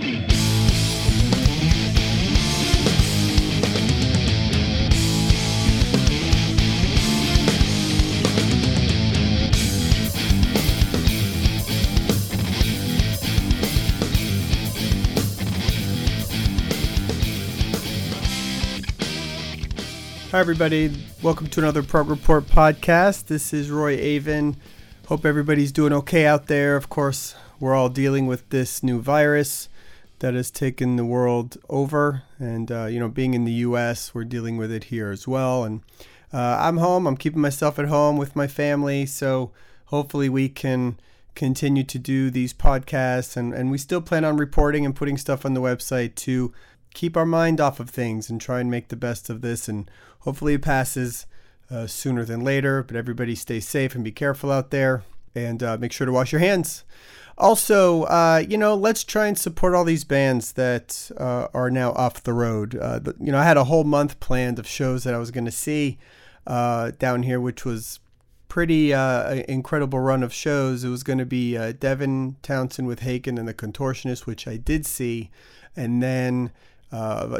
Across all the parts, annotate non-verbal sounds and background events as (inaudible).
Hi, everybody. Welcome to another Prog Report podcast. This is Roie Avin. Hope everybody's doing okay out there. Of course, we're all dealing with this new virus that has taken the world over. And, uh, you know, being in the U.S., we're dealing with it here as well. And uh, I'm home. I'm keeping myself at home with my family. So hopefully we can continue to do these podcasts. And, and we still plan on reporting and putting stuff on the website to keep our mind off of things and try and make the best of this. And hopefully it passes uh, sooner than later. But everybody stay safe and be careful out there and uh, make sure to wash your hands. Also, uh, you know, let's try and support all these bands that uh, are now off the road. Uh, you know, I had a whole month planned of shows that I was going to see uh, down here, which was pretty incredible run of shows. It was going to be Devin Townsend with Haken and the Contortionist, which I did see, and then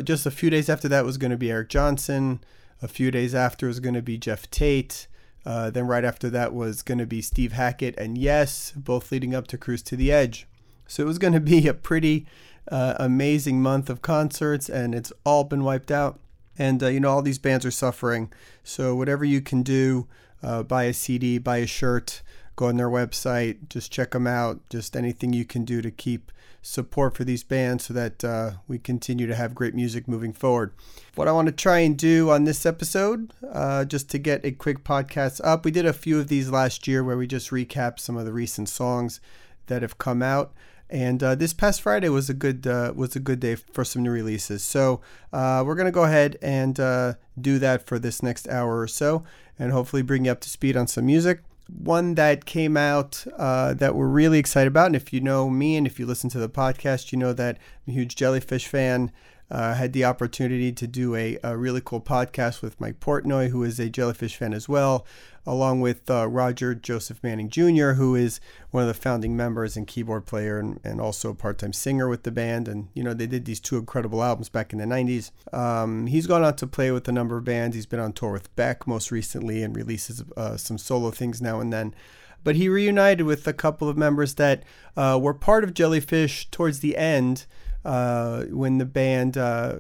just a few days after that was going to be Eric Johnson. A few days after was going to be Geoff Tate. Uh, then right after that was going to be Steve Hackett and Yes, both leading up to Cruise to the Edge. So it was going (laughs) to be a pretty uh, amazing month of concerts, and it's all been wiped out. And uh, you know all these bands are suffering. So whatever you can do, uh, buy a CD, buy a shirt, go on their website, just check them out. Just anything you can do to keep support for these bands so that uh, we continue to have great music moving forward. What I want to try and do on this episode, uh, just to get a quick podcast up, we did a few of these last year where we just recap some of the recent songs that have come out. And uh, this past Friday was a good uh, was a good day for some new releases. So uh, we're gonna go ahead and uh, do that for this next hour or so, and hopefully bring you up to speed on some music one that came out uh, that we're really excited about. And if you know me and if you listen to the podcast, you know that I'm a huge jellyfish fan. Uh, had the opportunity to do a, a, really cool podcast with Mike Portnoy, who is a jellyfish fan as well, along with uh, Roger Joseph Manning Jr., who is one of the founding members and keyboard player and, and also a part time singer with the band. And, you know, they did these two incredible albums back in the 90s. Um, he's gone on to play with a number of bands. He's been on tour with Beck most recently and releases uh, some solo things now and then but he reunited with a couple of members that uh, were part of Jellyfish towards the end uh, when the band uh,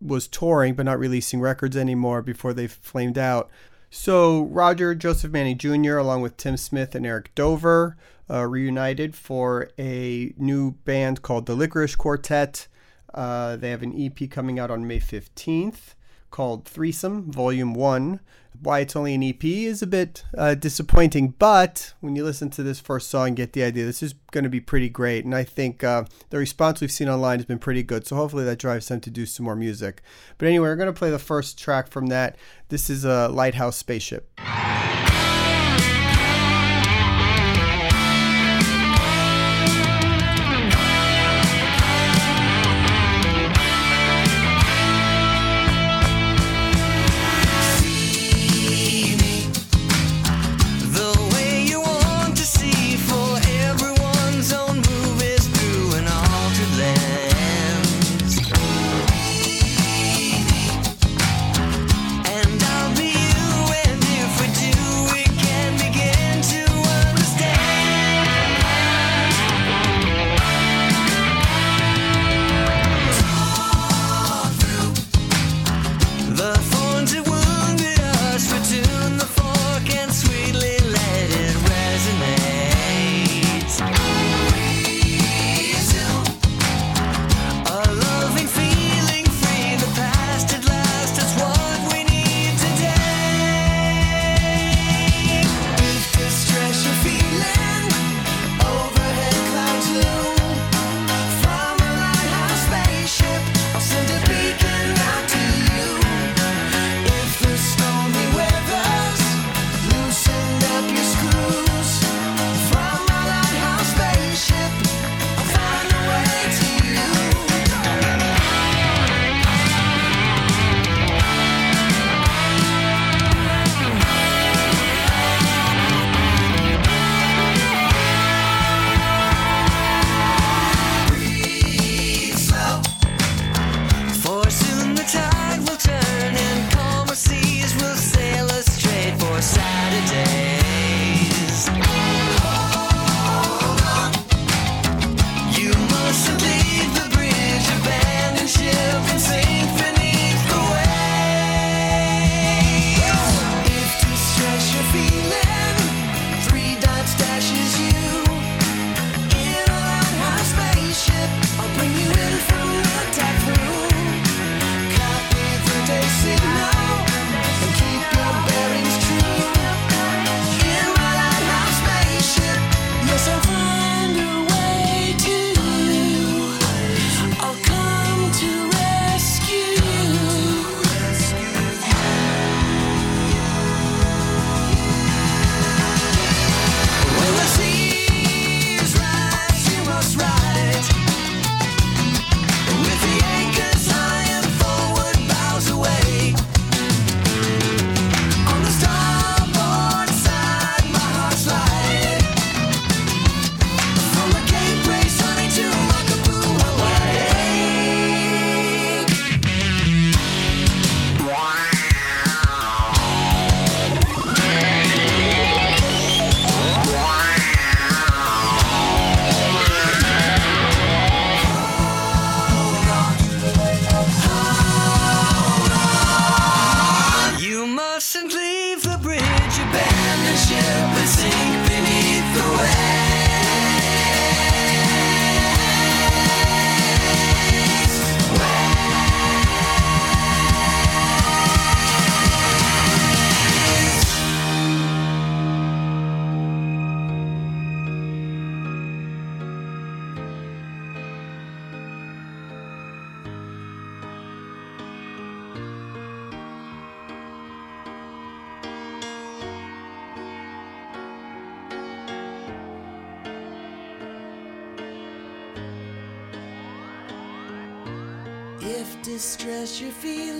was touring but not releasing records anymore before they flamed out. So Roger Joseph Manning Jr. along with Tim Smith and Eric Dover uh, reunited for a new band called the Lickerish Quartet. Uh, they have an EP coming out on May 15th called Threesome Volume 1 why it's only an EP is a bit uh, disappointing, but when you listen to this first song, get the idea. This is going to be pretty great, and I think uh, the response we've seen online has been pretty good. So hopefully that drives them to do some more music. But anyway, we're going to play the first track from that. This is a Lighthouse Spaceship. unless you feel.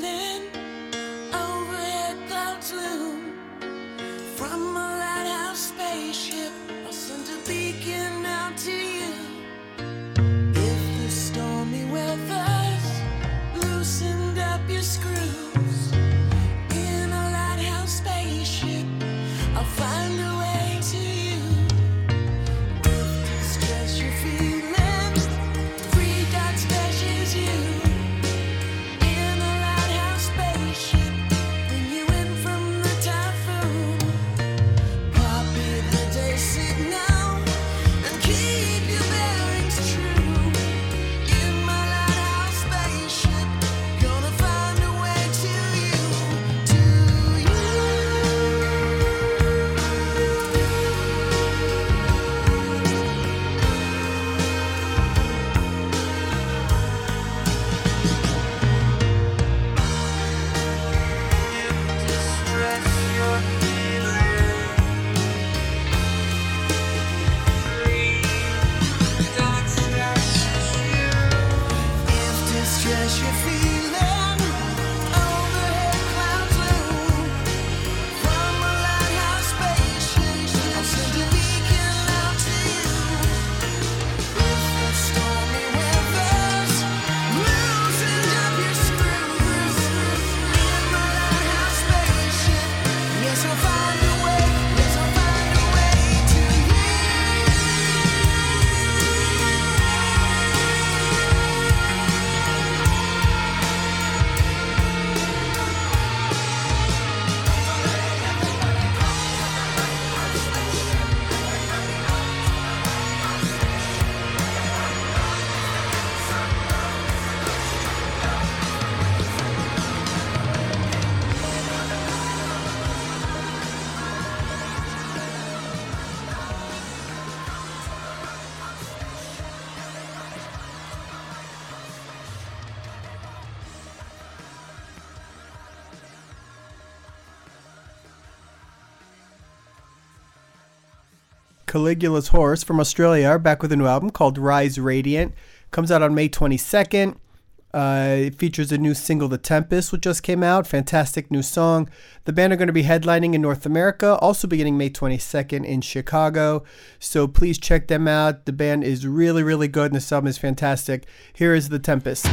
Caligula's Horse from Australia are back with a new album called Rise Radiant. Comes out on May 22nd. Uh, it features a new single, The Tempest, which just came out. Fantastic new song. The band are going to be headlining in North America, also beginning May 22nd in Chicago. So please check them out. The band is really, really good, and the album is fantastic. Here is The Tempest.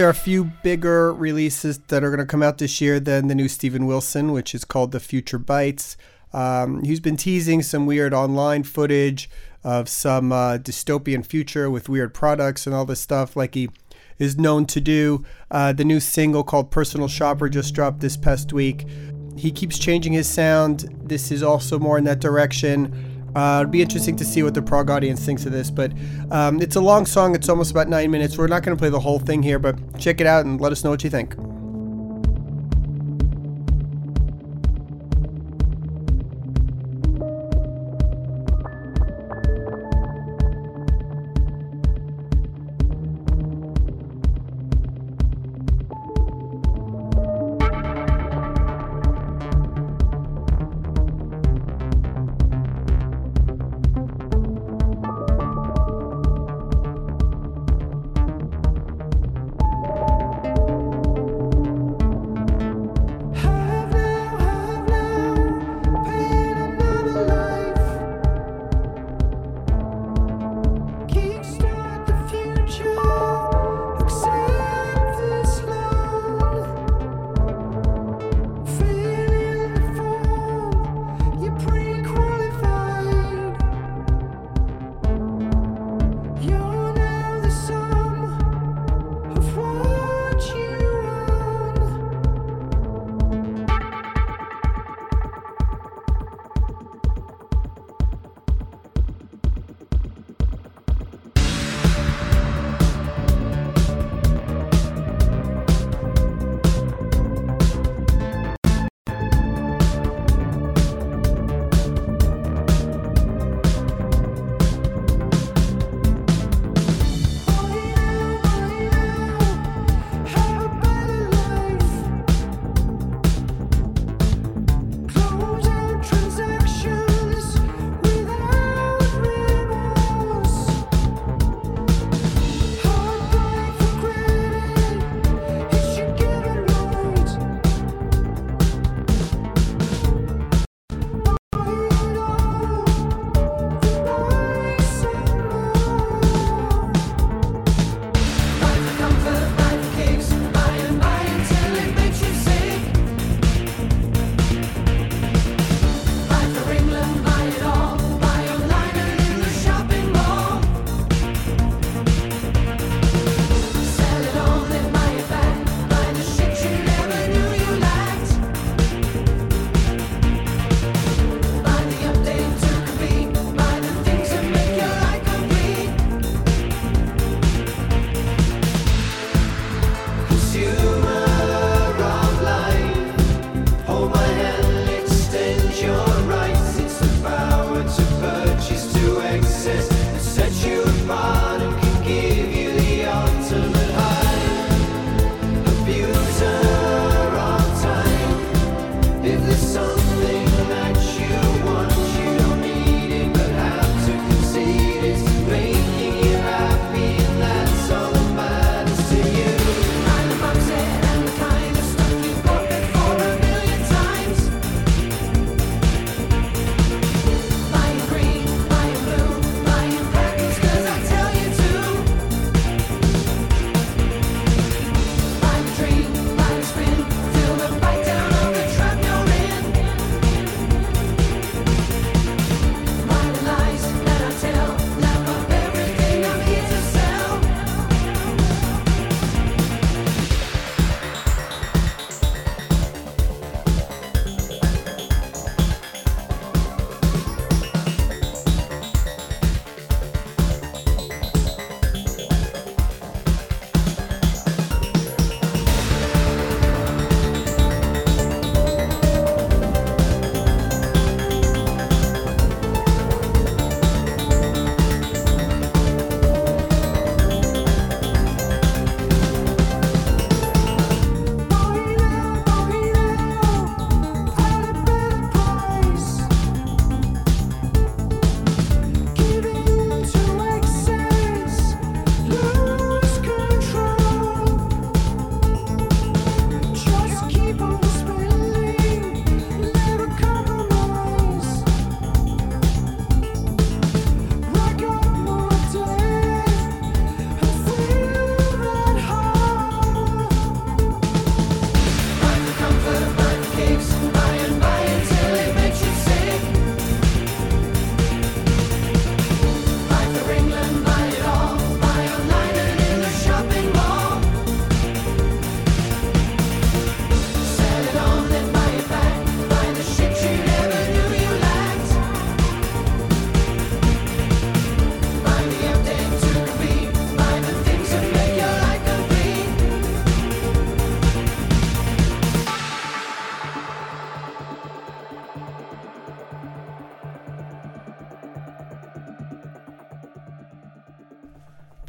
There are a few bigger releases that are going to come out this year than the new Steven Wilson, which is called The Future Bites. Um, he's been teasing some weird online footage of some uh, dystopian future with weird products and all this stuff, like he is known to do. Uh, the new single called Personal Shopper just dropped this past week. He keeps changing his sound. This is also more in that direction. Uh, it'd be interesting to see what the prog audience thinks of this, but um, it's a long song. It's almost about nine minutes. We're not going to play the whole thing here, but check it out and let us know what you think.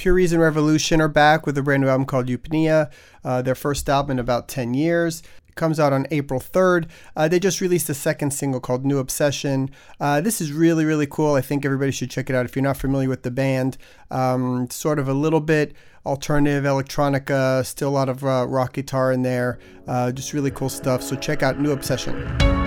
Pure Reason Revolution are back with a brand new album called Eupnea, uh, their first album in about 10 years. It comes out on April 3rd. Uh, they just released a second single called New Obsession. Uh, this is really, really cool. I think everybody should check it out if you're not familiar with the band. Um, sort of a little bit alternative electronica, still a lot of uh, rock guitar in there. Uh, just really cool stuff. So check out New Obsession.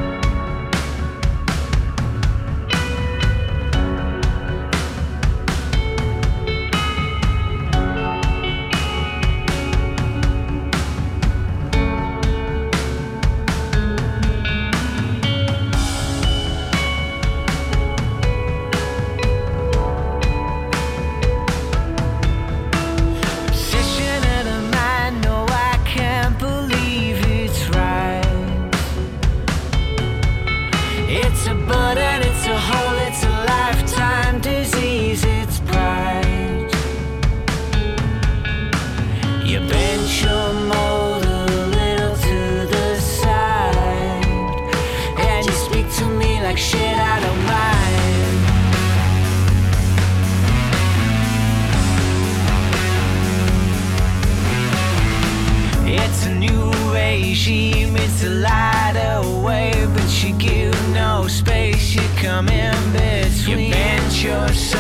to light away, but you give no space. You come in between. You bent yourself.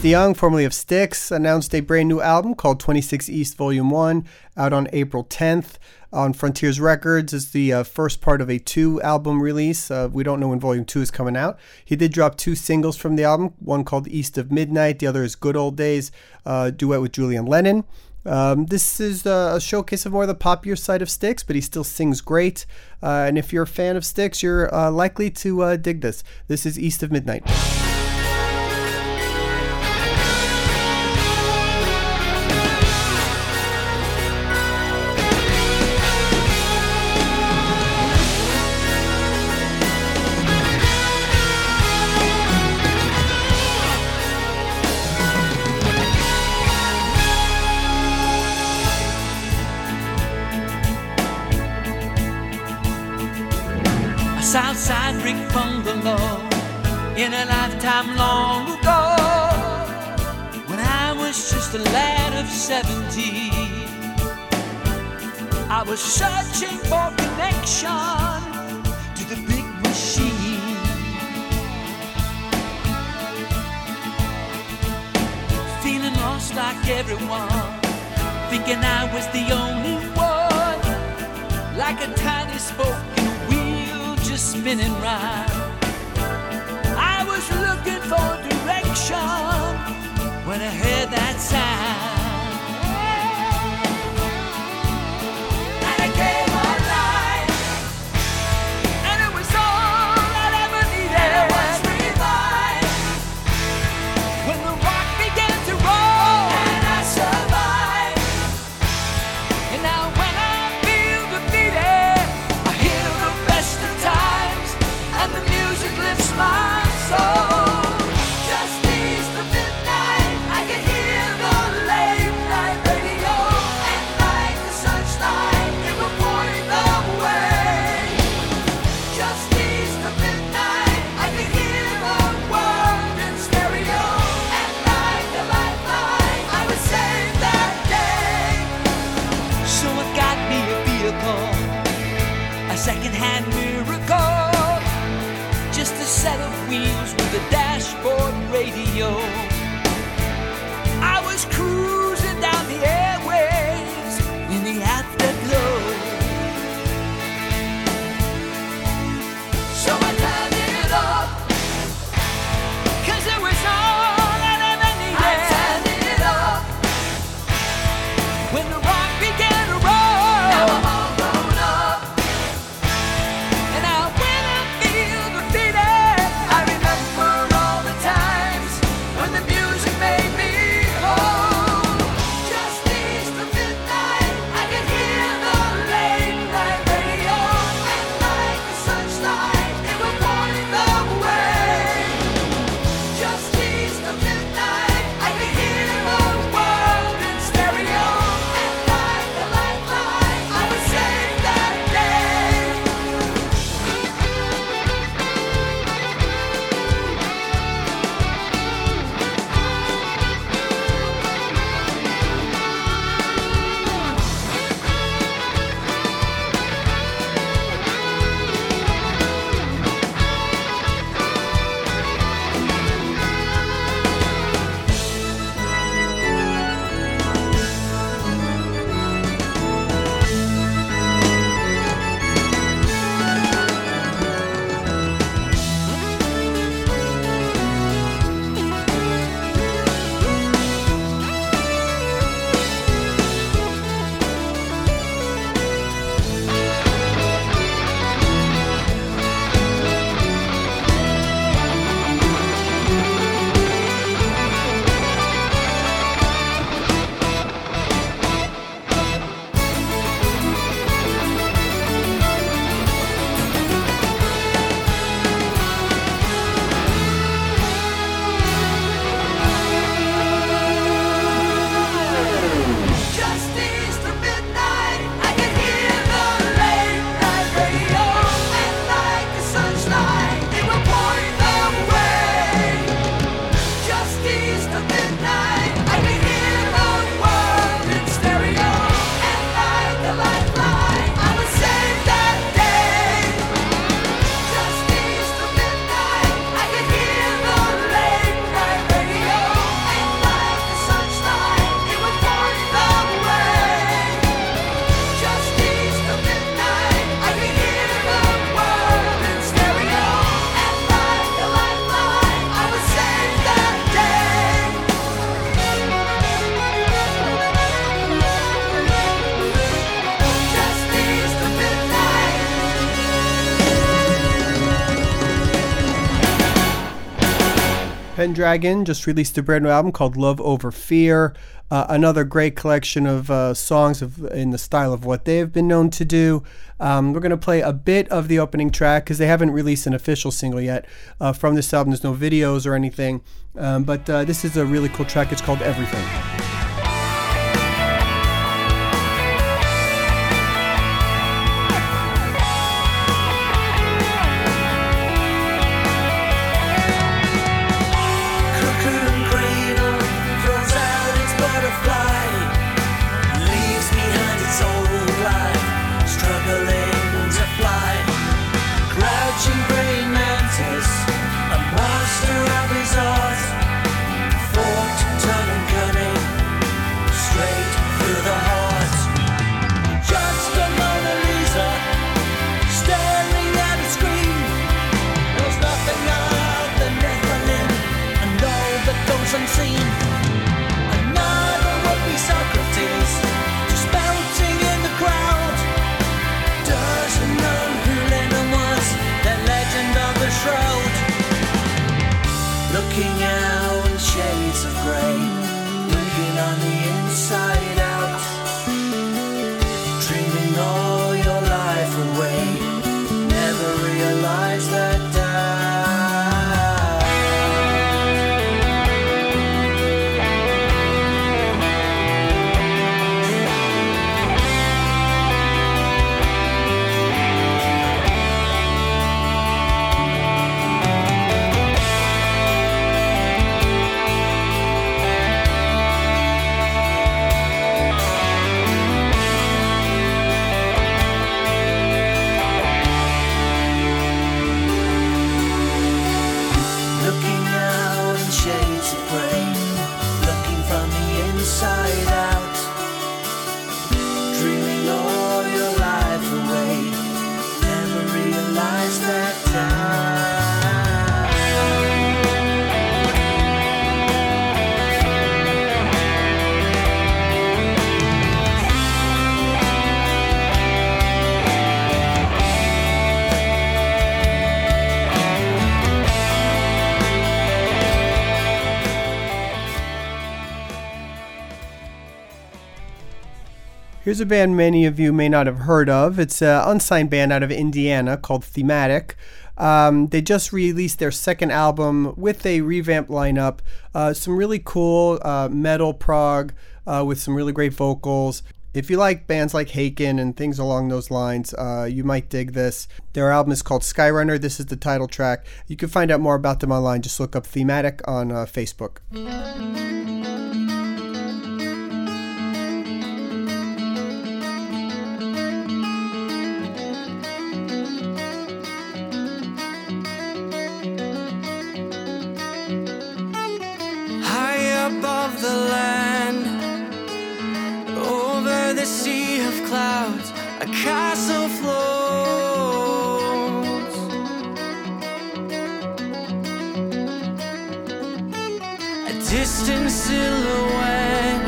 Dennis DeYoung, formerly of Styx, announced a brand new album called 26 East Volume 1 out on April 10th on Frontiers Records. It's the uh, first part of a two album release. Uh, we don't know when Volume 2 is coming out. He did drop two singles from the album, one called East of Midnight, the other is Good Old Days, uh, duet with Julian Lennon. Um, this is uh, a showcase of more of the popular side of Styx, but he still sings great. Uh, and if you're a fan of Styx, you're uh, likely to dig this. This is East of Midnight. Bungalow in a lifetime long ago when I was just a lad of 17. I was searching for connection to the big machine. Feeling lost like everyone, thinking I was the only one, like a tiny spoke spinning round. I was looking for direction when I heard that sound. Radio. I was cruising Pendragon just released a brand new album called Love Over Fear. Uh, another great collection of uh, songs of, in the style of what they have been known to do. Um, we're going to play a bit of the opening track because they haven't released an official single yet uh, from this album. There's no videos or anything, um, but uh, this is a really cool track. It's called Everything. Here's a band many of you may not have heard of. It's an unsigned band out of Indiana called Thematic. Um, they just released their second album with a revamped lineup. Uh, some really cool uh, metal prog uh, with some really great vocals. If you like bands like Haken and things along those lines, uh, you might dig this. Their album is called Skyrunner. This is the title track. You can find out more about them online. Just look up Thematic on uh, Facebook. The land, over the sea of clouds, a castle floats. A distant silhouette,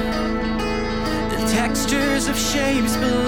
the textures of shapes below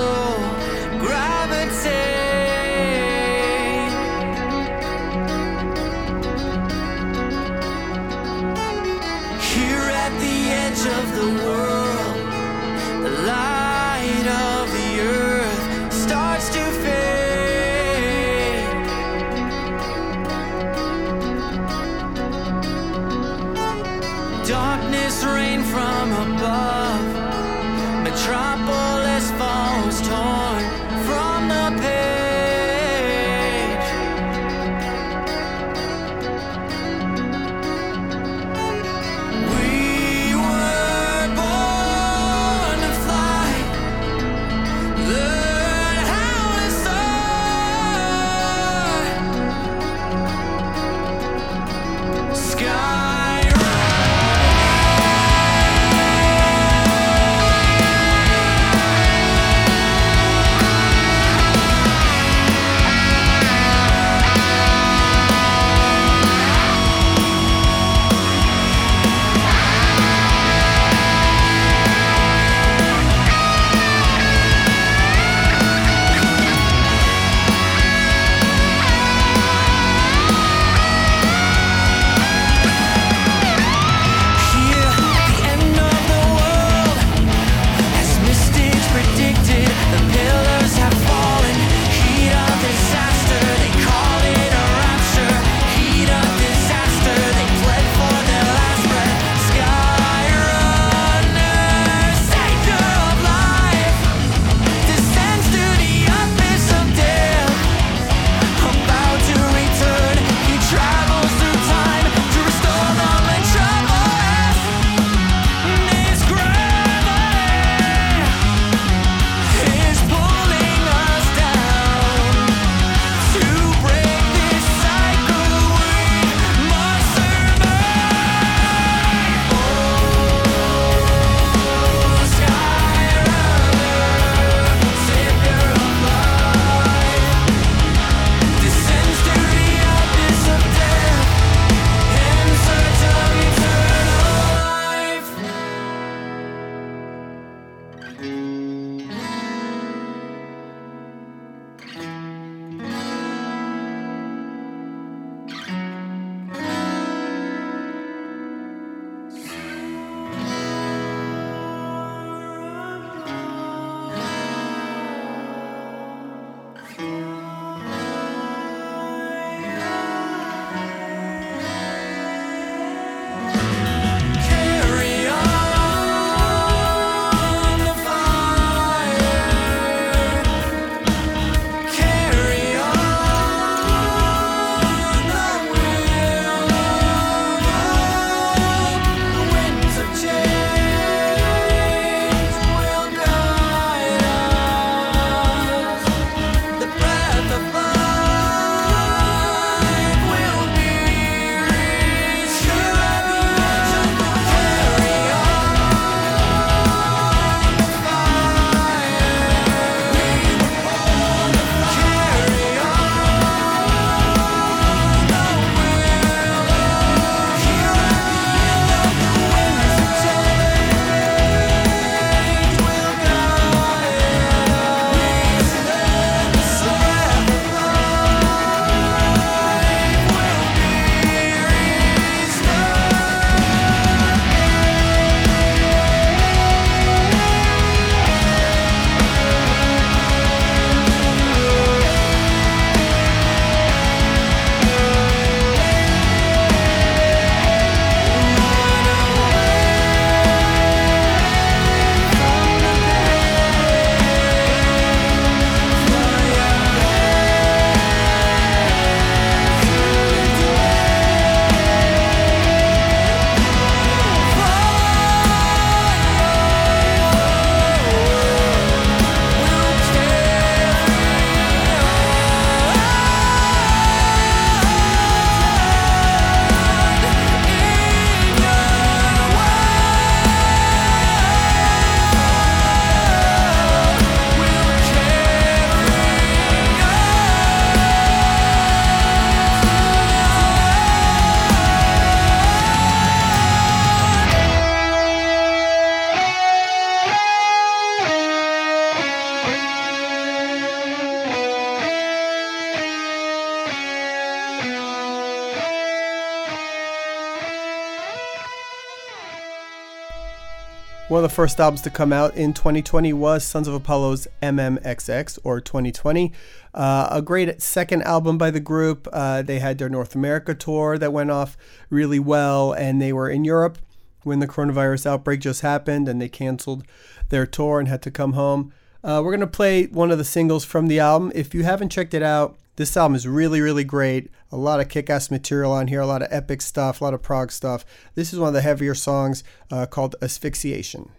the first albums to come out in 2020 was Sons of Apollo's MMXX or 2020. Uh, a great second album by the group. Uh, they had their North America tour that went off really well, and they were in Europe when the coronavirus outbreak just happened and they canceled their tour and had to come home. Uh, we're going to play one of the singles from the album. If you haven't checked it out, this album is really, really great. A lot of kick ass material on here, a lot of epic stuff, a lot of prog stuff. This is one of the heavier songs uh, called Asphyxiation.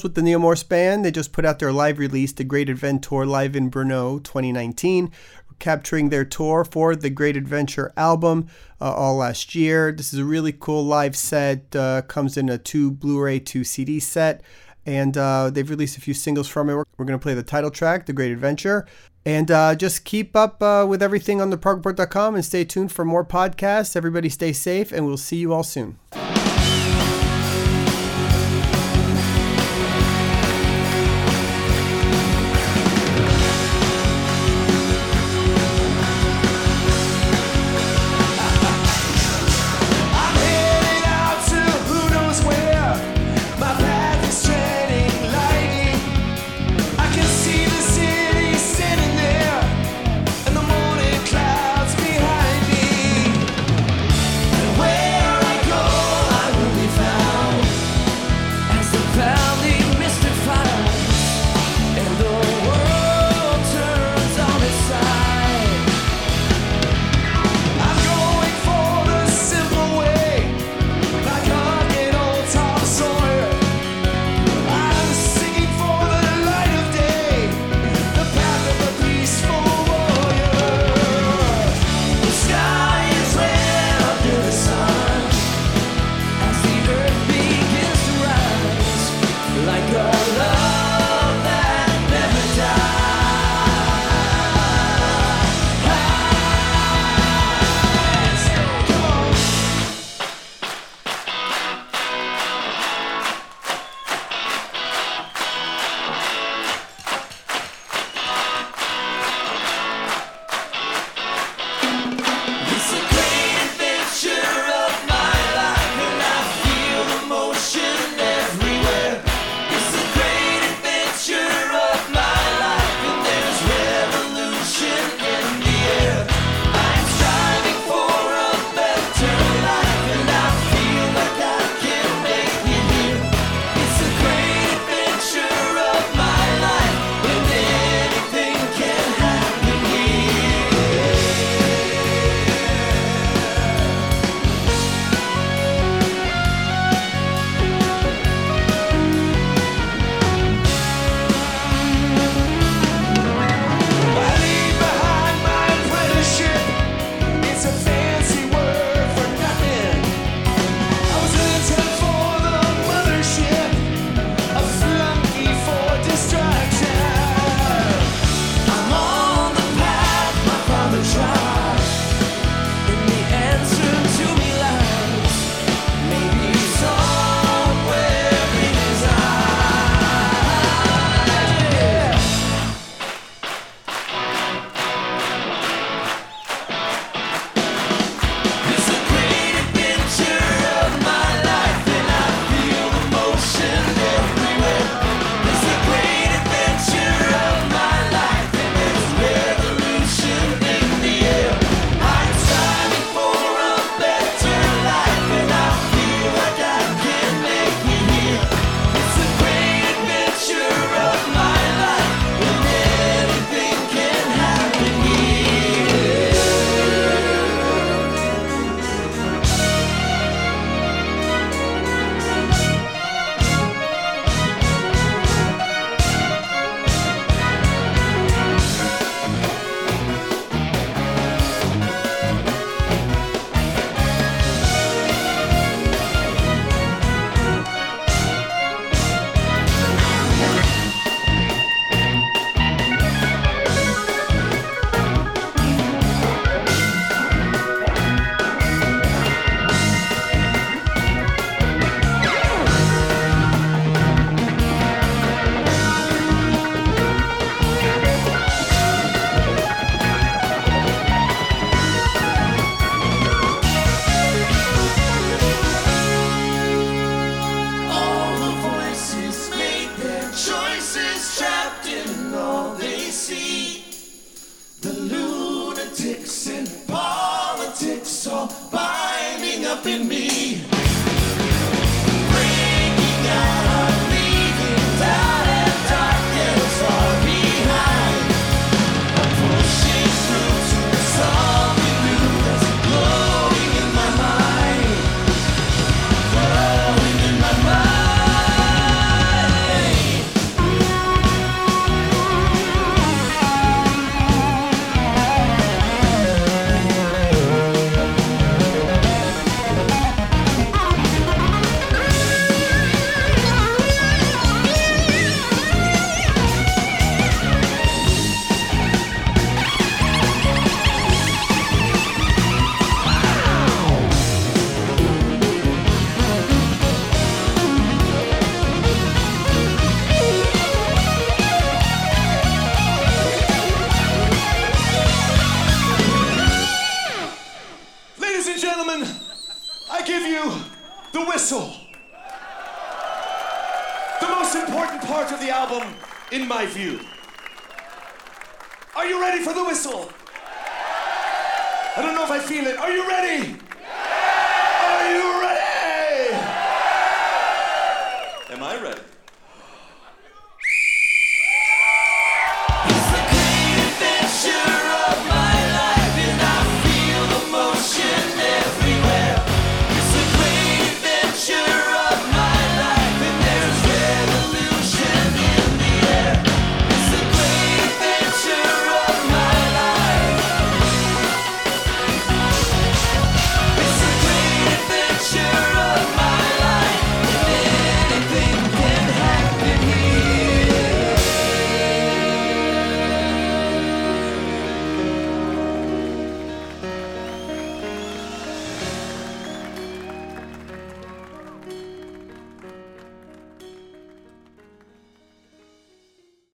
With the Morse Band. They just put out their live release, The Great Adventure Live in Brno 2019, capturing their tour for the Great Adventure album uh, all last year. This is a really cool live set, uh, comes in a two Blu ray, two CD set. And uh, they've released a few singles from it. We're, going to play the title track, The Great Adventure. And uh, just keep up uh, with everything on theprogreport.com and stay tuned for more podcasts. Everybody stay safe, and we'll see you all soon.